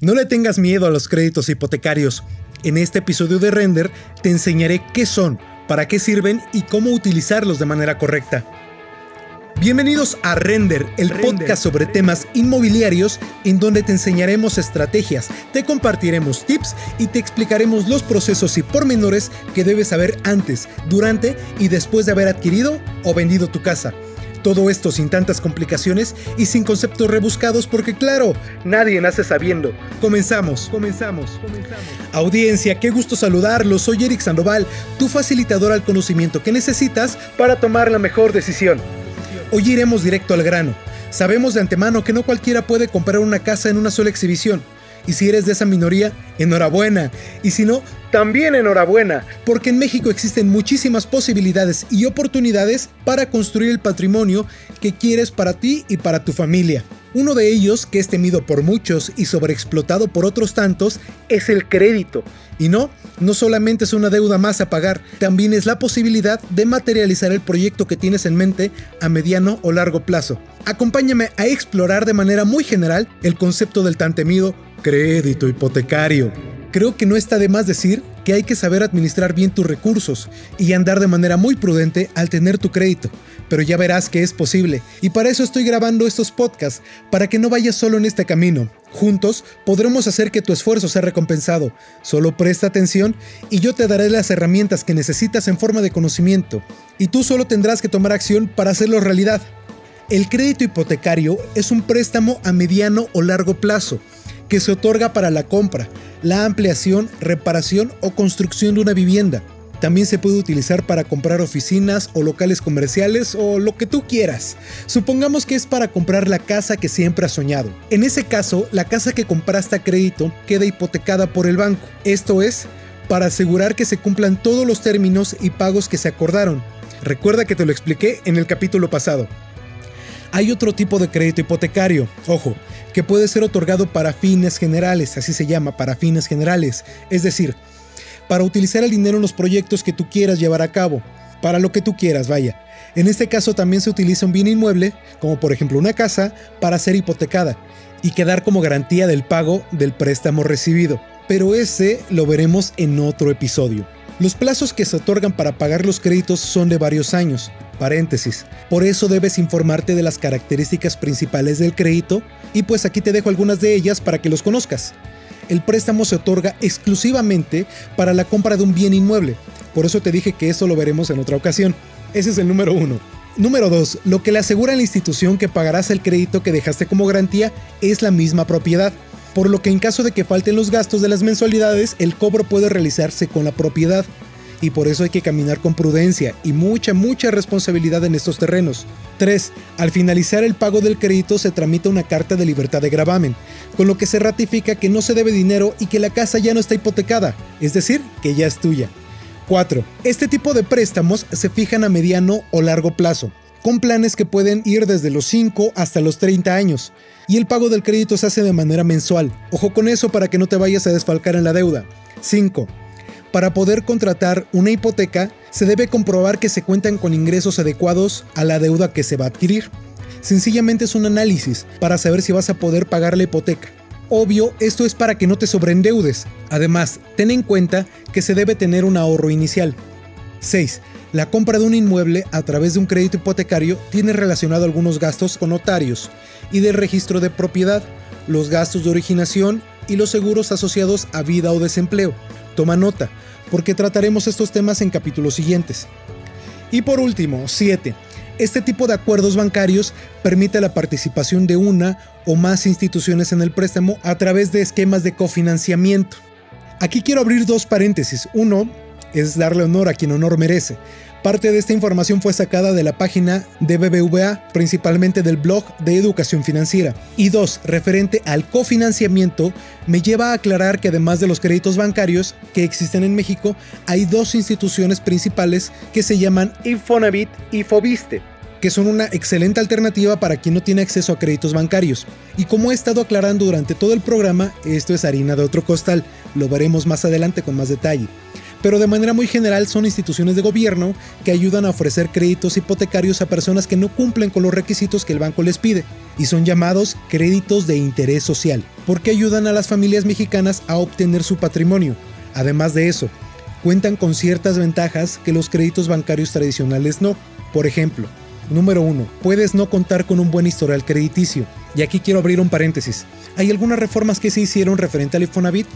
No le tengas miedo a los créditos hipotecarios. En este episodio de Render te enseñaré qué son, para qué sirven y cómo utilizarlos de manera correcta. Bienvenidos a Render, el podcast sobre temas inmobiliarios en donde te enseñaremos estrategias, te compartiremos tips y te explicaremos los procesos y pormenores que debes saber antes, durante y después de haber adquirido o vendido tu casa. Todo esto sin tantas complicaciones y sin conceptos rebuscados porque claro, nadie nace sabiendo. Comenzamos, comenzamos, comenzamos. Audiencia, qué gusto saludarlos. Soy Eric Sandoval, tu facilitador al conocimiento que necesitas para tomar la mejor decisión. Hoy iremos directo al grano. Sabemos de antemano que no cualquiera puede comprar una casa en una sola exhibición y si eres de esa minoría, enhorabuena. Y si no, también enhorabuena, porque en México existen muchísimas posibilidades y oportunidades para construir el patrimonio que quieres para ti y para tu familia. Uno de ellos, que es temido por muchos y sobreexplotado por otros tantos, es el crédito. Y no, no solamente es una deuda más a pagar, también es la posibilidad de materializar el proyecto que tienes en mente a mediano o largo plazo. Acompáñame a explorar de manera muy general el concepto del tan temido crédito hipotecario. Creo que no está de más decir que hay que saber administrar bien tus recursos y andar de manera muy prudente al tener tu crédito, pero ya verás que es posible y para eso estoy grabando estos podcasts, para que no vayas solo en este camino. Juntos podremos hacer que tu esfuerzo sea recompensado. Solo presta atención y yo te daré las herramientas que necesitas en forma de conocimiento y tú solo tendrás que tomar acción para hacerlo realidad. El crédito hipotecario es un préstamo a mediano o largo plazo que se otorga para la compra, la ampliación, reparación o construcción de una vivienda. También se puede utilizar para comprar oficinas o locales comerciales o lo que tú quieras. Supongamos que es para comprar la casa que siempre has soñado. En ese caso, la casa que compraste a crédito queda hipotecada por el banco. Esto es, para asegurar que se cumplan todos los términos y pagos que se acordaron. Recuerda que te lo expliqué en el capítulo pasado. Hay otro tipo de crédito hipotecario, ojo, que puede ser otorgado para fines generales, así se llama, para fines generales, es decir, para utilizar el dinero en los proyectos que tú quieras llevar a cabo, para lo que tú quieras, vaya. En este caso también se utiliza un bien inmueble, como por ejemplo una casa, para ser hipotecada y quedar como garantía del pago del préstamo recibido. Pero ese lo veremos en otro episodio. Los plazos que se otorgan para pagar los créditos son de varios años. Por eso debes informarte de las características principales del crédito y pues aquí te dejo algunas de ellas para que los conozcas. El préstamo se otorga exclusivamente para la compra de un bien inmueble. Por eso te dije que eso lo veremos en otra ocasión. Ese es el número uno. Número 2. Lo que le asegura a la institución que pagarás el crédito que dejaste como garantía es la misma propiedad, por lo que en caso de que falten los gastos de las mensualidades, el cobro puede realizarse con la propiedad y por eso hay que caminar con prudencia y mucha, mucha responsabilidad en estos terrenos. 3. Al finalizar el pago del crédito se tramita una carta de libertad de gravamen, con lo que se ratifica que no se debe dinero y que la casa ya no está hipotecada, es decir, que ya es tuya. 4. Este tipo de préstamos se fijan a mediano o largo plazo, con planes que pueden ir desde los 5 hasta los 30 años, y el pago del crédito se hace de manera mensual. Ojo con eso para que no te vayas a desfalcar en la deuda. 5. Para poder contratar una hipoteca, se debe comprobar que se cuentan con ingresos adecuados a la deuda que se va a adquirir. Sencillamente es un análisis para saber si vas a poder pagar la hipoteca. Obvio, esto es para que no te sobreendeudes. Además, ten en cuenta que se debe tener un ahorro inicial. 6. La compra de un inmueble a través de un crédito hipotecario tiene relacionado algunos gastos con notarios y de registro de propiedad, los gastos de originación y los seguros asociados a vida o desempleo. Toma nota, porque trataremos estos temas en capítulos siguientes. Y por último, 7. Este tipo de acuerdos bancarios permite la participación de una o más instituciones en el préstamo a través de esquemas de cofinanciamiento. Aquí quiero abrir dos paréntesis. Uno es darle honor a quien honor merece. Parte de esta información fue sacada de la página de BBVA, principalmente del blog de educación financiera. Y dos, referente al cofinanciamiento, me lleva a aclarar que además de los créditos bancarios que existen en México, hay dos instituciones principales que se llaman Infonavit y Fobiste que son una excelente alternativa para quien no tiene acceso a créditos bancarios. Y como he estado aclarando durante todo el programa, esto es harina de otro costal, lo veremos más adelante con más detalle. Pero de manera muy general son instituciones de gobierno que ayudan a ofrecer créditos hipotecarios a personas que no cumplen con los requisitos que el banco les pide, y son llamados créditos de interés social, porque ayudan a las familias mexicanas a obtener su patrimonio. Además de eso, cuentan con ciertas ventajas que los créditos bancarios tradicionales no. Por ejemplo, número 1, puedes no contar con un buen historial crediticio. Y aquí quiero abrir un paréntesis. Hay algunas reformas que se hicieron referente al Infonavit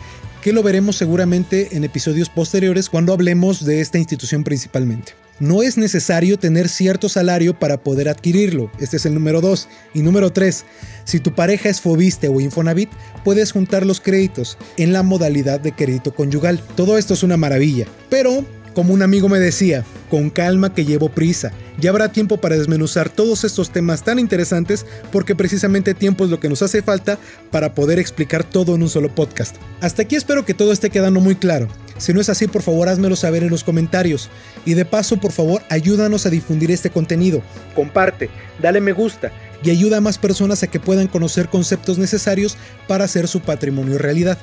que lo veremos seguramente en episodios posteriores cuando hablemos de esta institución principalmente. No es necesario tener cierto salario para poder adquirirlo, este es el número 2. Y número 3, si tu pareja es Fobiste o Infonavit, puedes juntar los créditos en la modalidad de crédito conyugal. Todo esto es una maravilla, pero como un amigo me decía, con calma que llevo prisa. Ya habrá tiempo para desmenuzar todos estos temas tan interesantes porque precisamente tiempo es lo que nos hace falta para poder explicar todo en un solo podcast. Hasta aquí espero que todo esté quedando muy claro. Si no es así, por favor házmelo saber en los comentarios. Y de paso, por favor, ayúdanos a difundir este contenido. Comparte, dale me gusta y ayuda a más personas a que puedan conocer conceptos necesarios para hacer su patrimonio realidad.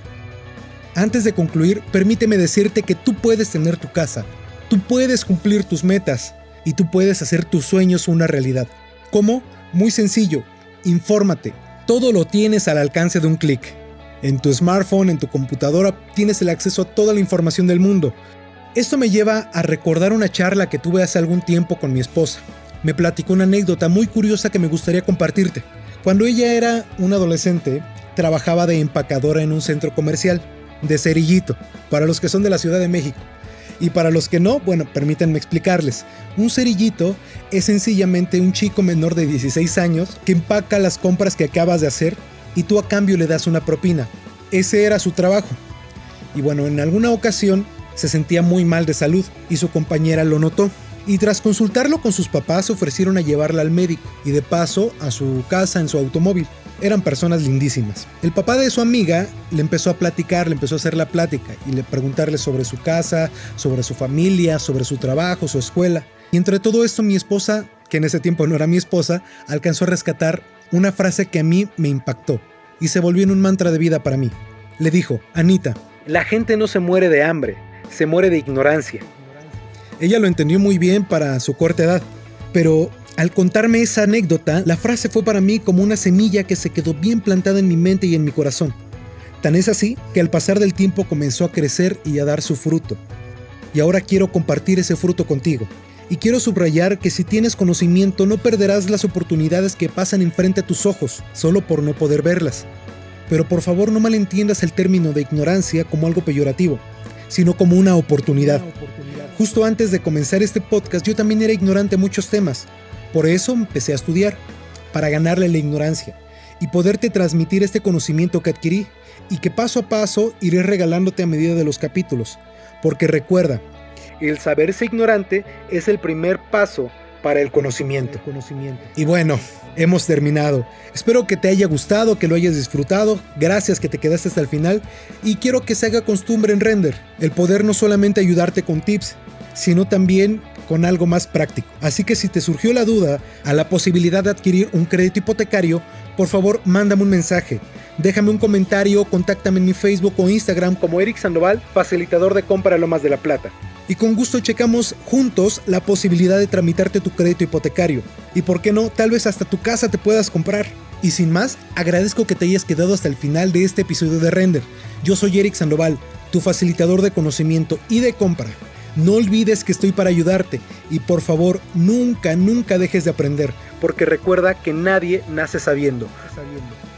Antes de concluir, permíteme decirte que tú puedes tener tu casa, tú puedes cumplir tus metas y tú puedes hacer tus sueños una realidad. ¿Cómo? Muy sencillo, infórmate. Todo lo tienes al alcance de un clic. En tu smartphone, en tu computadora, tienes el acceso a toda la información del mundo. Esto me lleva a recordar una charla que tuve hace algún tiempo con mi esposa. Me platicó una anécdota muy curiosa que me gustaría compartirte. Cuando ella era una adolescente, trabajaba de empacadora en un centro comercial de cerillito, para los que son de la Ciudad de México. Y para los que no, bueno, permítanme explicarles. Un cerillito es sencillamente un chico menor de 16 años que empaca las compras que acabas de hacer y tú a cambio le das una propina. Ese era su trabajo. Y bueno, en alguna ocasión se sentía muy mal de salud y su compañera lo notó. Y tras consultarlo con sus papás ofrecieron a llevarla al médico y de paso a su casa en su automóvil eran personas lindísimas. El papá de su amiga le empezó a platicar, le empezó a hacer la plática y le preguntarle sobre su casa, sobre su familia, sobre su trabajo, su escuela. Y entre todo esto mi esposa, que en ese tiempo no era mi esposa, alcanzó a rescatar una frase que a mí me impactó y se volvió en un mantra de vida para mí. Le dijo, Anita, la gente no se muere de hambre, se muere de ignorancia. Ella lo entendió muy bien para su corta edad, pero al contarme esa anécdota, la frase fue para mí como una semilla que se quedó bien plantada en mi mente y en mi corazón. Tan es así que al pasar del tiempo comenzó a crecer y a dar su fruto. Y ahora quiero compartir ese fruto contigo. Y quiero subrayar que si tienes conocimiento no perderás las oportunidades que pasan enfrente a tus ojos, solo por no poder verlas. Pero por favor no malentiendas el término de ignorancia como algo peyorativo, sino como una oportunidad. Justo antes de comenzar este podcast yo también era ignorante en muchos temas, por eso empecé a estudiar, para ganarle la ignorancia y poderte transmitir este conocimiento que adquirí y que paso a paso iré regalándote a medida de los capítulos. Porque recuerda, el saberse ignorante es el primer paso para el conocimiento. Y bueno, hemos terminado. Espero que te haya gustado, que lo hayas disfrutado. Gracias que te quedaste hasta el final. Y quiero que se haga costumbre en Render, el poder no solamente ayudarte con tips, sino también con algo más práctico. Así que si te surgió la duda a la posibilidad de adquirir un crédito hipotecario, por favor mándame un mensaje. Déjame un comentario, contáctame en mi Facebook o Instagram como Eric Sandoval, facilitador de compra Lomas de la Plata. Y con gusto checamos juntos la posibilidad de tramitarte tu crédito hipotecario. Y por qué no, tal vez hasta tu casa te puedas comprar. Y sin más, agradezco que te hayas quedado hasta el final de este episodio de Render. Yo soy Eric Sandoval, tu facilitador de conocimiento y de compra. No olvides que estoy para ayudarte y por favor nunca, nunca dejes de aprender, porque recuerda que nadie nace sabiendo. sabiendo.